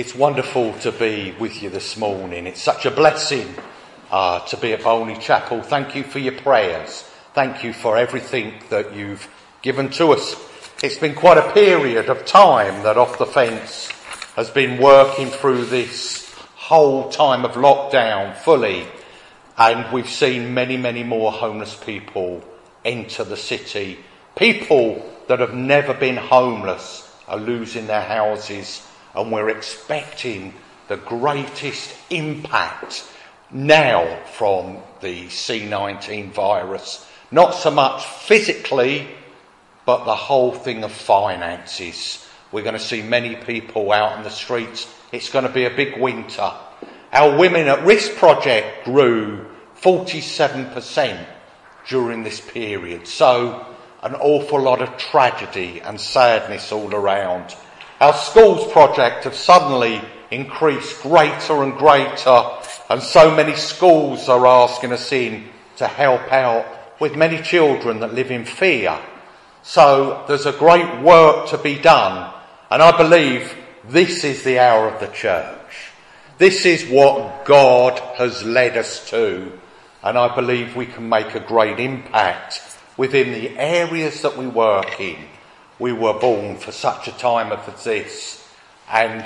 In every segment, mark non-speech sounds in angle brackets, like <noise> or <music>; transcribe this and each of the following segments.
It's wonderful to be with you this morning. It's such a blessing uh, to be at Bolney Chapel. Thank you for your prayers. Thank you for everything that you've given to us. It's been quite a period of time that Off the Fence has been working through this whole time of lockdown fully. And we've seen many, many more homeless people enter the city. People that have never been homeless are losing their houses and we're expecting the greatest impact now from the C19 virus. Not so much physically, but the whole thing of finances. We're going to see many people out in the streets. It's going to be a big winter. Our Women at Risk project grew 47% during this period. So an awful lot of tragedy and sadness all around. Our schools project have suddenly increased greater and greater and so many schools are asking us in to help out with many children that live in fear. So there's a great work to be done and I believe this is the hour of the church. This is what God has led us to and I believe we can make a great impact within the areas that we work in. We were born for such a time as this, and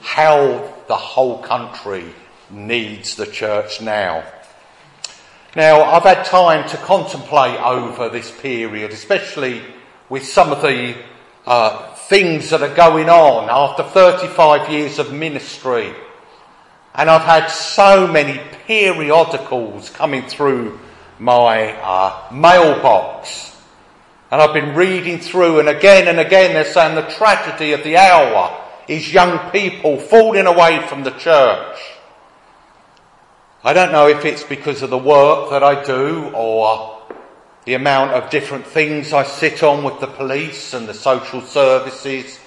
how the whole country needs the church now. Now, I've had time to contemplate over this period, especially with some of the uh, things that are going on after 35 years of ministry. And I've had so many periodicals coming through my uh, mailbox. And I've been reading through and again and again they're saying the tragedy of the hour is young people falling away from the church. I don't know if it's because of the work that I do or the amount of different things I sit on with the police and the social services,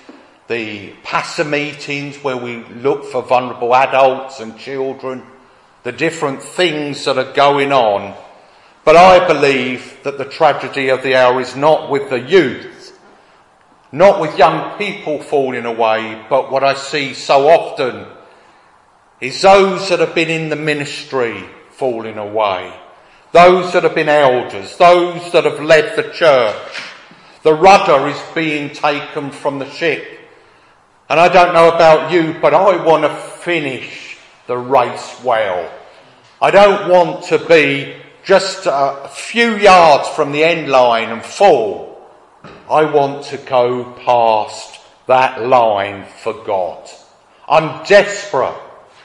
the PASA meetings where we look for vulnerable adults and children, the different things that are going on but I believe that the tragedy of the hour is not with the youth, not with young people falling away, but what I see so often is those that have been in the ministry falling away, those that have been elders, those that have led the church. The rudder is being taken from the ship. And I don't know about you, but I want to finish the race well. I don't want to be just a few yards from the end line and fall. I want to go past that line for God. I'm desperate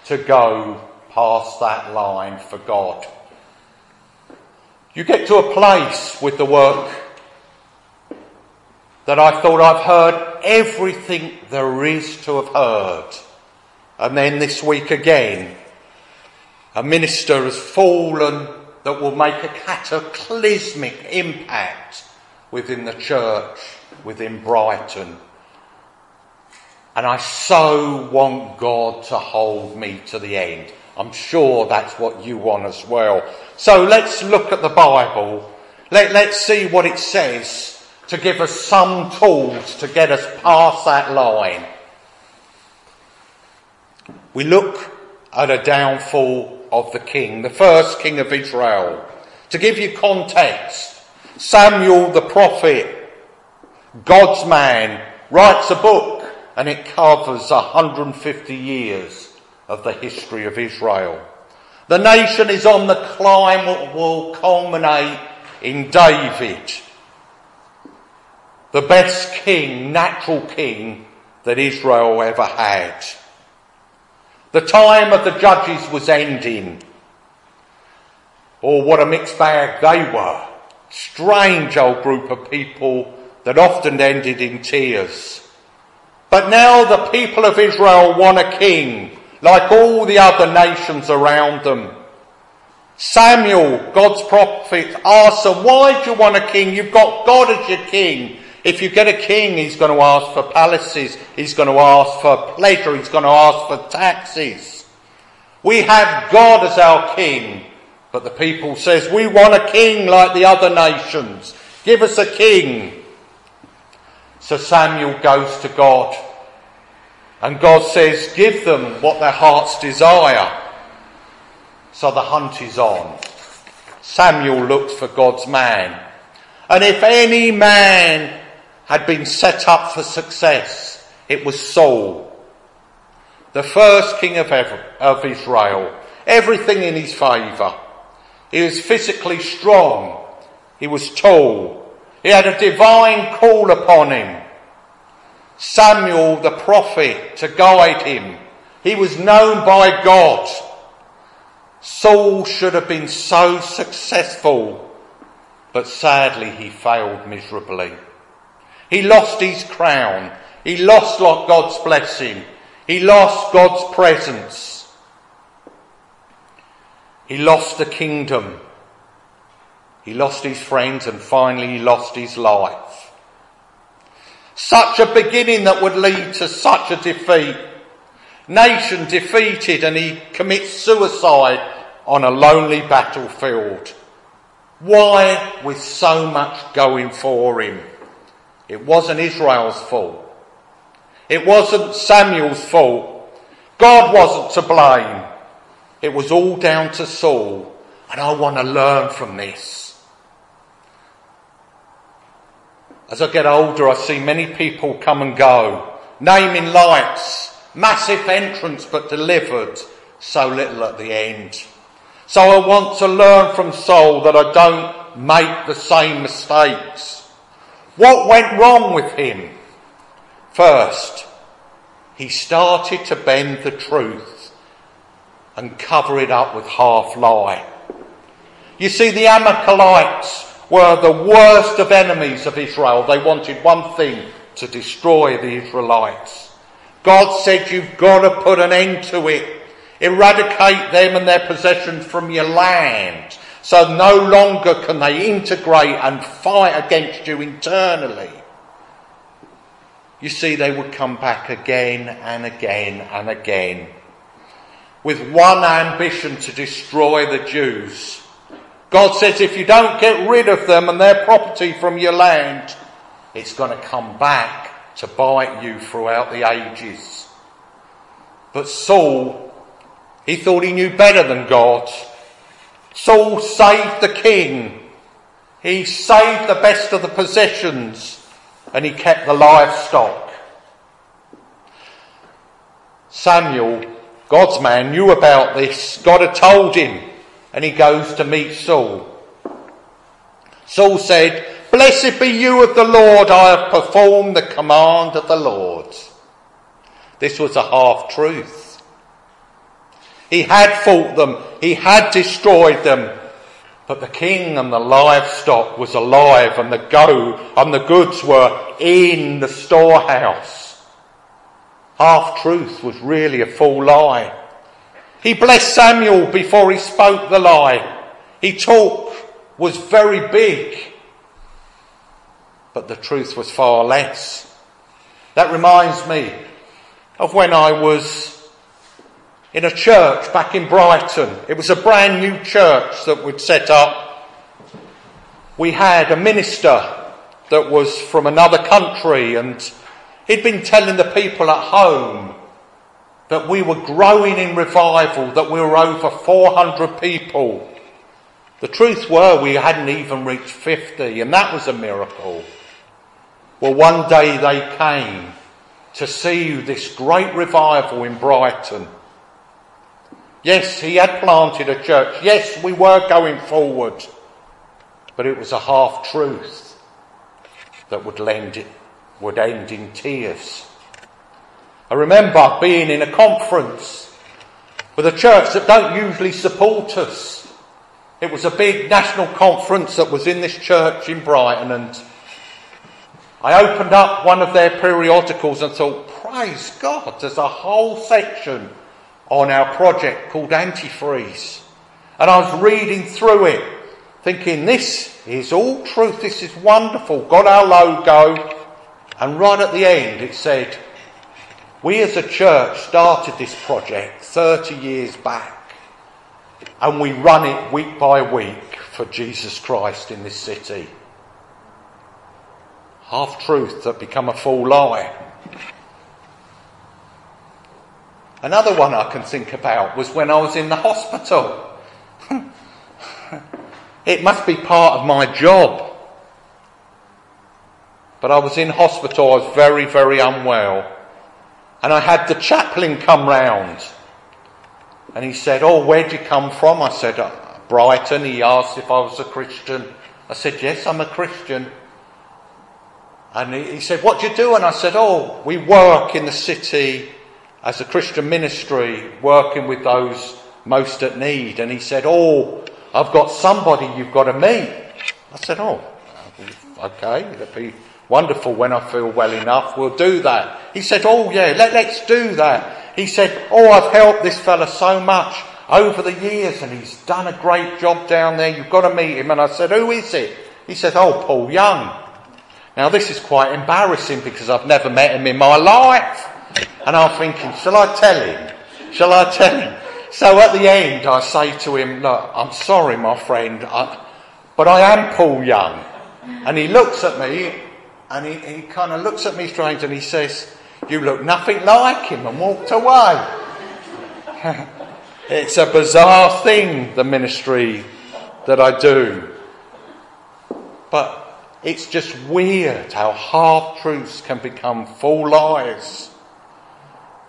to go past that line for God. You get to a place with the work that I thought I've heard everything there is to have heard. And then this week again, a minister has fallen that will make a cataclysmic impact within the church, within Brighton. And I so want God to hold me to the end. I'm sure that's what you want as well. So let's look at the Bible. Let, let's see what it says to give us some tools to get us past that line. We look at a downfall of the king, the first king of Israel. To give you context, Samuel the prophet, God's man, writes a book and it covers 150 years of the history of Israel. The nation is on the climb that will culminate in David, the best king, natural king that Israel ever had. The time of the judges was ending. Oh, what a mixed bag they were. Strange old group of people that often ended in tears. But now the people of Israel want a king, like all the other nations around them. Samuel, God's prophet, asks them, why do you want a king? You've got God as your king. If you get a king, he's going to ask for palaces, he's going to ask for pleasure, he's going to ask for taxes. We have God as our king, but the people says, we want a king like the other nations. Give us a king. So Samuel goes to God And God says, give them what their hearts desire. So the hunt is on. Samuel looks for God's man. And if any man had been set up for success, it was Saul, the first king of, of Israel. Everything in his favour. He was physically strong. He was tall. He had a divine call upon him. Samuel the prophet to guide him. He was known by God. Saul should have been so successful, but sadly he failed miserably. He lost his crown. He lost God's blessing. He lost God's presence. He lost the kingdom. He lost his friends and finally he lost his life. Such a beginning that would lead to such a defeat. Nation defeated and he commits suicide on a lonely battlefield. Why with so much going for him? It wasn't Israel's fault. It wasn't Samuel's fault. God wasn't to blame. It was all down to Saul. And I want to learn from this. As I get older, I see many people come and go, naming lights, massive entrance but delivered, so little at the end. So I want to learn from Saul that I don't make the same mistakes. What went wrong with him? First, he started to bend the truth and cover it up with half lie. You see, the Amalekites were the worst of enemies of Israel. They wanted one thing to destroy the Israelites. God said, You've got to put an end to it. Eradicate them and their possessions from your land. So no longer can they integrate and fight against you internally. You see, they would come back again and again and again with one ambition to destroy the Jews. God says if you don't get rid of them and their property from your land, it's going to come back to bite you throughout the ages. But Saul, he thought he knew better than God. Saul saved the king. He saved the best of the possessions and he kept the livestock. Samuel, God's man, knew about this. God had told him and he goes to meet Saul. Saul said, Blessed be you of the Lord, I have performed the command of the Lord. This was a half truth. He had fought them, he had destroyed them, but the king and the livestock was alive and the go and the goods were in the storehouse. Half truth was really a full lie. He blessed Samuel before he spoke the lie. He talk was very big, but the truth was far less. That reminds me of when I was in a church back in Brighton. It was a brand new church that we'd set up. We had a minister that was from another country and he'd been telling the people at home that we were growing in revival, that we were over 400 people. The truth were we hadn't even reached 50 and that was a miracle. Well, one day they came to see this great revival in Brighton. Yes, he had planted a church. Yes, we were going forward. But it was a half truth that would, lend would end in tears. I remember being in a conference with a church that don't usually support us. It was a big national conference that was in this church in Brighton and I opened up one of their periodicals and thought, praise God, there's a whole section on our project called Antifreeze. And I was reading through it, thinking, this is all truth, this is wonderful. Got our logo, and right at the end it said, we as a church started this project 30 years back and we run it week by week for Jesus Christ in this city. Half truth that become a full lie. Another one I can think about was when I was in the hospital. <laughs> it must be part of my job. But I was in hospital, I was very, very unwell. And I had the chaplain come round. And he said, Oh, where'd you come from? I said, uh, Brighton. He asked if I was a Christian. I said, Yes, I'm a Christian. And he, he said, What do you do? And I said, Oh, we work in the city as a Christian ministry, working with those most at need. And he said, Oh, I've got somebody you've got to meet. I said, Oh, okay, it'll be wonderful when I feel well enough. We'll do that. He said, Oh, yeah, let, let's do that. He said, Oh, I've helped this fella so much over the years and he's done a great job down there. You've got to meet him. And I said, Who is it? He said, Oh, Paul Young. Now this is quite embarrassing because I've never met him in my life. And I'm thinking, shall I tell him? Shall I tell him? So at the end I say to him, look, I'm sorry my friend, I, but I am Paul Young. And he looks at me and he, he kind of looks at me strange and he says, you look nothing like him and walked away. <laughs> it's a bizarre thing, the ministry that I do. But it's just weird how half truths can become full lies.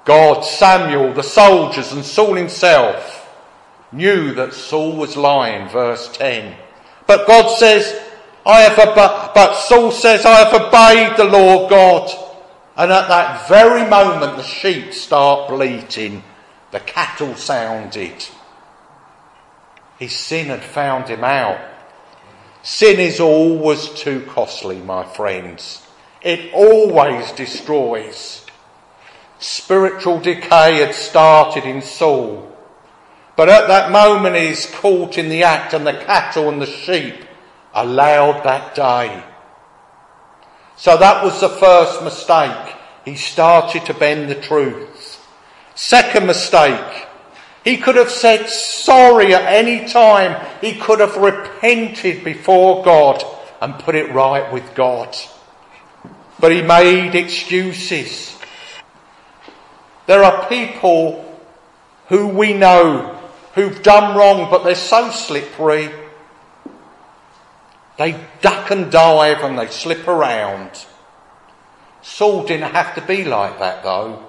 God, Samuel, the soldiers, and Saul himself knew that Saul was lying, verse 10. But God says, I have, ob- but Saul says, I have obeyed the Lord God. And at that very moment, the sheep start bleating. The cattle sounded. His sin had found him out. Sin is always too costly, my friends. It always destroys. Spiritual decay had started in Saul. But at that moment he's caught in the act and the cattle and the sheep allowed that day. So that was the first mistake. He started to bend the truth. Second mistake. He could have said sorry at any time. He could have repented before God and put it right with God. But he made excuses. There are people who we know who've done wrong, but they're so slippery. They duck and dive and they slip around. Saul didn't have to be like that though.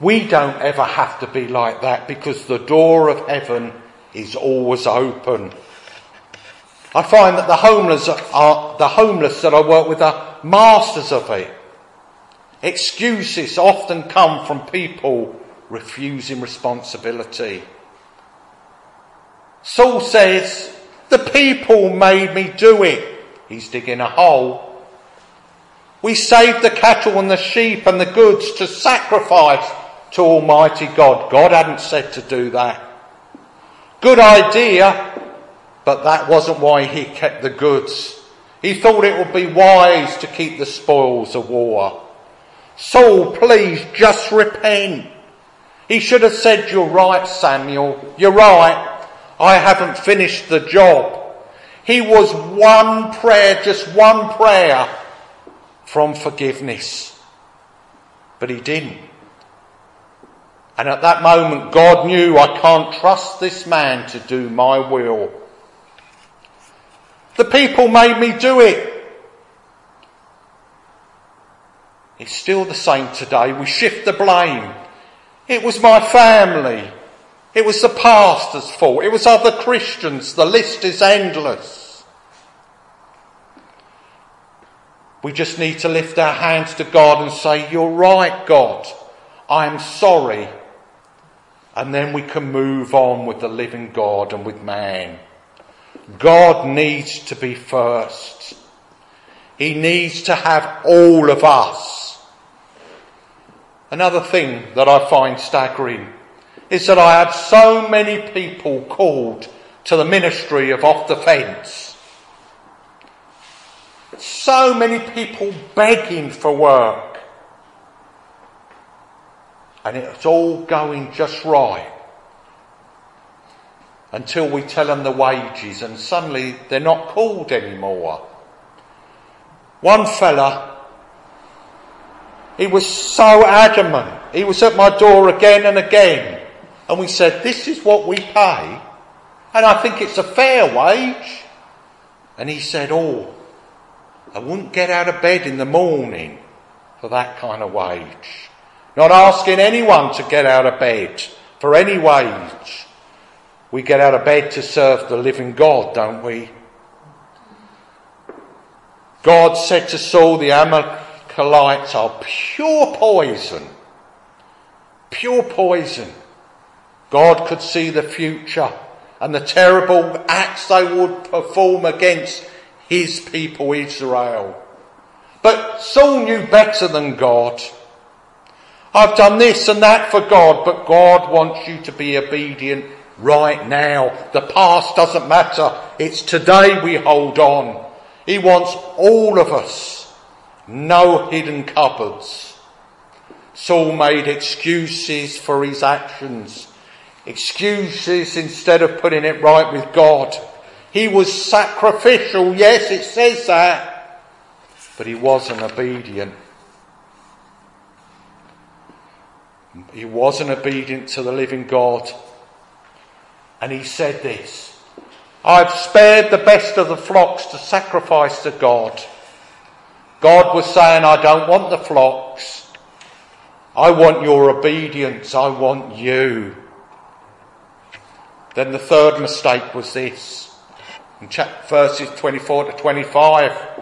We don't ever have to be like that because the door of heaven is always open. I find that the homeless are, the homeless that I work with are masters of it. Excuses often come from people refusing responsibility. Saul says, the people made me do it. He's digging a hole. We saved the cattle and the sheep and the goods to sacrifice to Almighty God. God hadn't said to do that. Good idea, but that wasn't why he kept the goods. He thought it would be wise to keep the spoils of war. Saul, please just repent. He should have said, You're right, Samuel. You're right. I haven't finished the job. He was one prayer, just one prayer from forgiveness. But he didn't. And at that moment, God knew I can't trust this man to do my will. The people made me do it. It's still the same today. We shift the blame. It was my family. It was the pastor's fault. It was other Christians. The list is endless. We just need to lift our hands to God and say, You're right, God. I am sorry. And then we can move on with the living God and with man. God needs to be first. He needs to have all of us. Another thing that I find staggering is that I have so many people called to the ministry of off the fence. So many people begging for work. And it's all going just right. Until we tell them the wages and suddenly they're not called anymore. One fella, he was so adamant. He was at my door again and again. And we said, this is what we pay. And I think it's a fair wage. And he said, oh, I wouldn't get out of bed in the morning for that kind of wage. Not asking anyone to get out of bed for any wage. We get out of bed to serve the living God, don't we? God said to Saul, the Amalekites are pure poison. Pure poison. God could see the future and the terrible acts they would perform against his people Israel. But Saul knew better than God. I've done this and that for God, but God wants you to be obedient right now. The past doesn't matter. It's today we hold on. He wants all of us. No hidden cupboards. Saul made excuses for his actions. Excuses instead of putting it right with God. He was sacrificial. Yes, it says that. But he wasn't obedient. He wasn't obedient to the living God. And he said this I've spared the best of the flocks to sacrifice to God. God was saying, I don't want the flocks. I want your obedience. I want you. Then the third mistake was this. In chapter verses 24 to 25.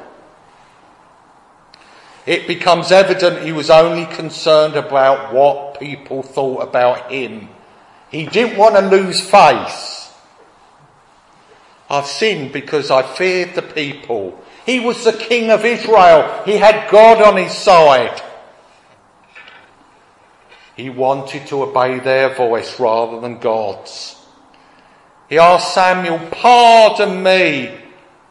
It becomes evident he was only concerned about what people thought about him. He didn't want to lose face. I've sinned because I feared the people. He was the king of Israel. He had God on his side. He wanted to obey their voice rather than God's. He asked Samuel, pardon me,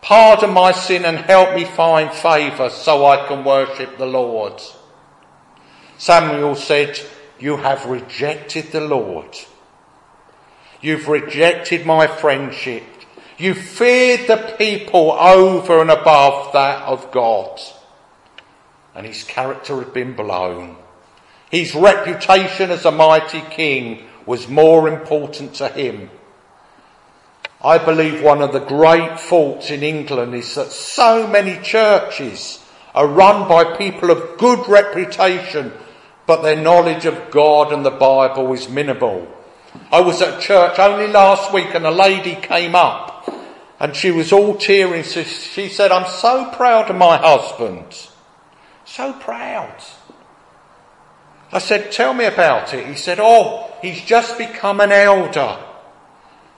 pardon my sin and help me find favour so I can worship the Lord. Samuel said, you have rejected the Lord. You've rejected my friendship. You feared the people over and above that of God. And his character had been blown. His reputation as a mighty king was more important to him. I believe one of the great faults in England is that so many churches are run by people of good reputation, but their knowledge of God and the Bible is minimal. I was at church only last week and a lady came up and she was all tearing. She said, I'm so proud of my husband. So proud. I said, tell me about it. He said, oh, he's just become an elder.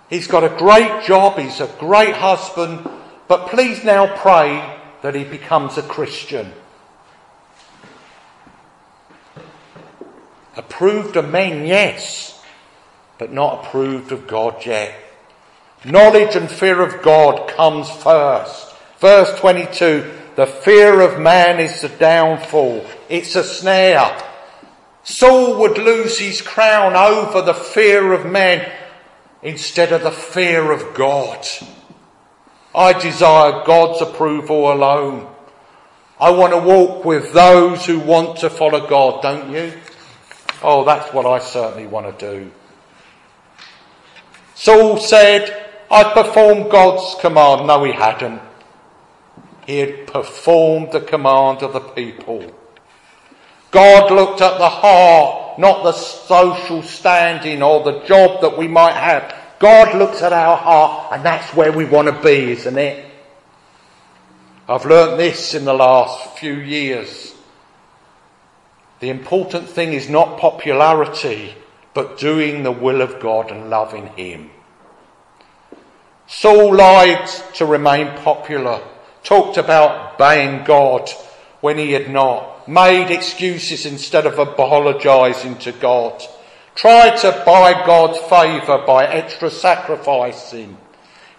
He's got a great job. He's a great husband. But please now pray that he becomes a Christian. Approved of men, yes, but not approved of God yet. Knowledge and fear of God comes first. Verse 22, the fear of man is the downfall. It's a snare. Saul would lose his crown over the fear of men instead of the fear of God. I desire God's approval alone. I want to walk with those who want to follow God, don't you? Oh, that's what I certainly want to do. Saul said, I performed God's command. No, he hadn't. He had performed the command of the people. God looked at the heart, not the social standing or the job that we might have. God looks at our heart and that's where we want to be, isn't it? I've learnt this in the last few years. The important thing is not popularity, but doing the will of God and loving Him. Saul lied to remain popular, talked about obeying God when he had not made excuses instead of apologising to God, tried to buy God's favour by extra sacrificing.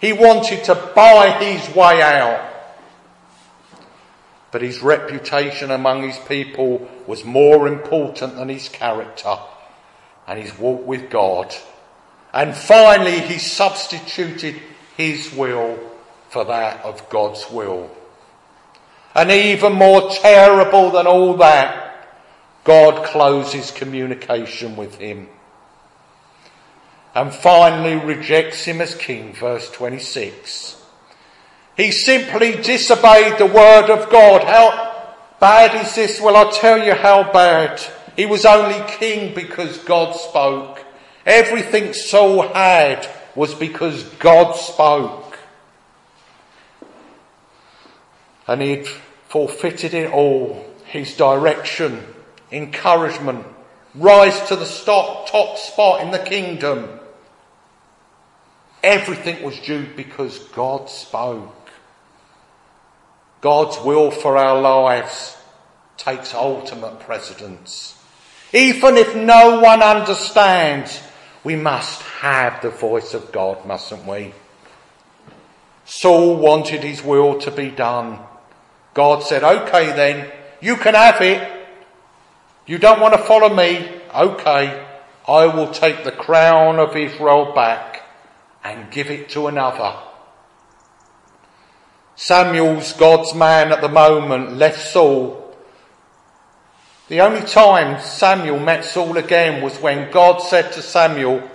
He wanted to buy his way out. But his reputation among his people was more important than his character and his walk with God. And finally, he substituted his will for that of God's will. And even more terrible than all that God closes communication with him. And finally rejects him as king, verse 26. He simply disobeyed the word of God. How bad is this? Well, I'll tell you how bad. He was only king because God spoke. Everything Saul had was because God spoke. And he'd forfeited it all. His direction, encouragement, rise to the top top spot in the kingdom. Everything was due because God spoke. God's will for our lives takes ultimate precedence. Even if no one understands, we must have the voice of God, mustn't we? Saul wanted his will to be done. God said, okay then, you can have it. You don't want to follow me? Okay, I will take the crown of Israel back and give it to another. Samuel's God's man at the moment left Saul. The only time Samuel met Saul again was when God said to Samuel,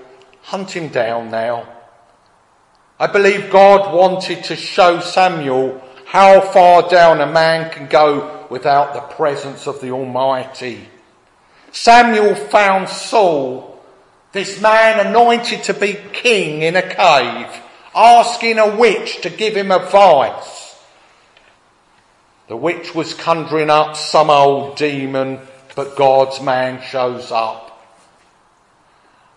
hunt him down now. I believe God wanted to show Samuel how far down a man can go without the presence of the Almighty. Samuel found Saul, this man anointed to be king in a cave, asking a witch to give him advice. The witch was conjuring up some old demon, but God's man shows up.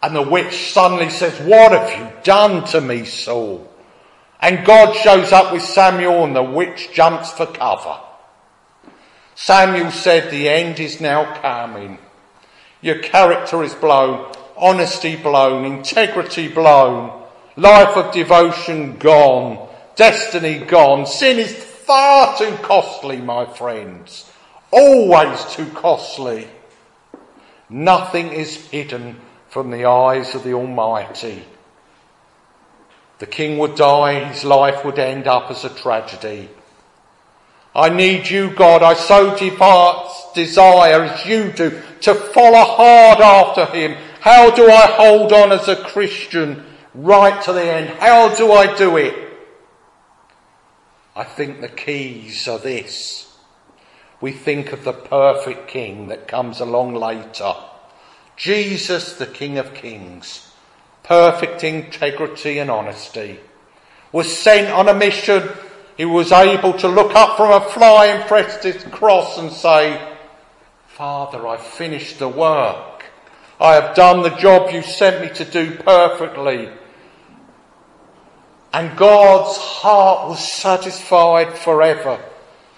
And the witch suddenly says, what have you done to me, Saul? And God shows up with Samuel and the witch jumps for cover. Samuel said, the end is now coming. Your character is blown, honesty blown, integrity blown, life of devotion gone, destiny gone. Sin is far too costly, my friends. Always too costly. Nothing is hidden from the eyes of the Almighty. The king would die, his life would end up as a tragedy. I need you, God. I so desire as you do to follow hard after him. How do I hold on as a Christian right to the end? How do I do it? I think the keys are this. We think of the perfect king that comes along later. Jesus, the King of Kings perfect integrity and honesty, was sent on a mission. He was able to look up from a flying his cross and say, Father, I've finished the work. I have done the job you sent me to do perfectly. And God's heart was satisfied forever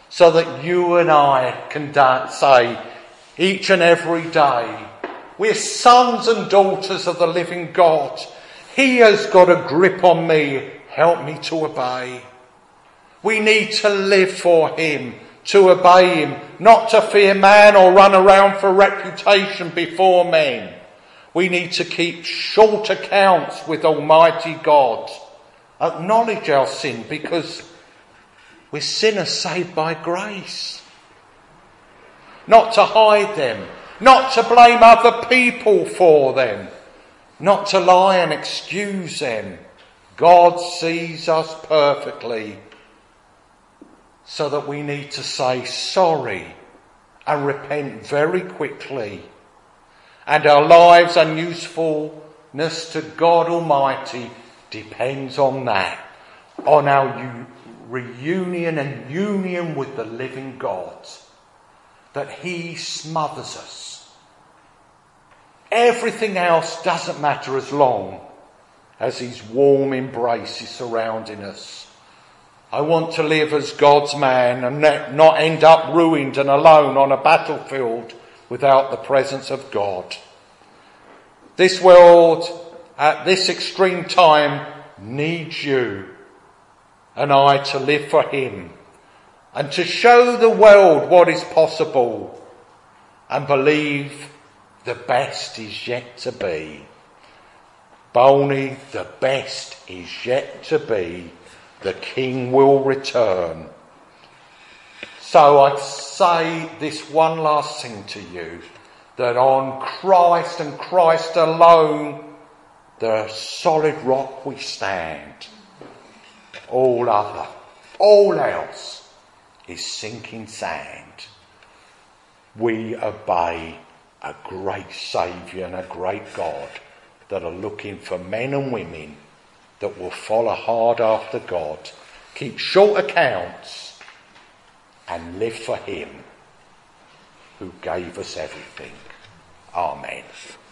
so that you and I can say each and every day, we're sons and daughters of the living God. He has got a grip on me. Help me to obey. We need to live for Him, to obey Him, not to fear man or run around for reputation before men. We need to keep short accounts with Almighty God. Acknowledge our sin because we're sinners saved by grace. Not to hide them, not to blame other people for them, not to lie and excuse them. God sees us perfectly so that we need to say sorry and repent very quickly. And our lives and usefulness to God Almighty depends on that, on our reunion and union with the living God, that He smothers us Everything else doesn't matter as long as His warm embrace is surrounding us. I want to live as God's man and not end up ruined and alone on a battlefield without the presence of God. This world at this extreme time needs you and I to live for Him and to show the world what is possible and believe the best is yet to be. Bolney, the best is yet to be. The King will return. So I say this one last thing to you. that on Christ and Christ alone, the solid rock we stand. All other, all else is sinking sand. We obey a great Saviour and a great God that are looking for men and women that will follow hard after God, keep short accounts, and live for Him who gave us everything. Amen.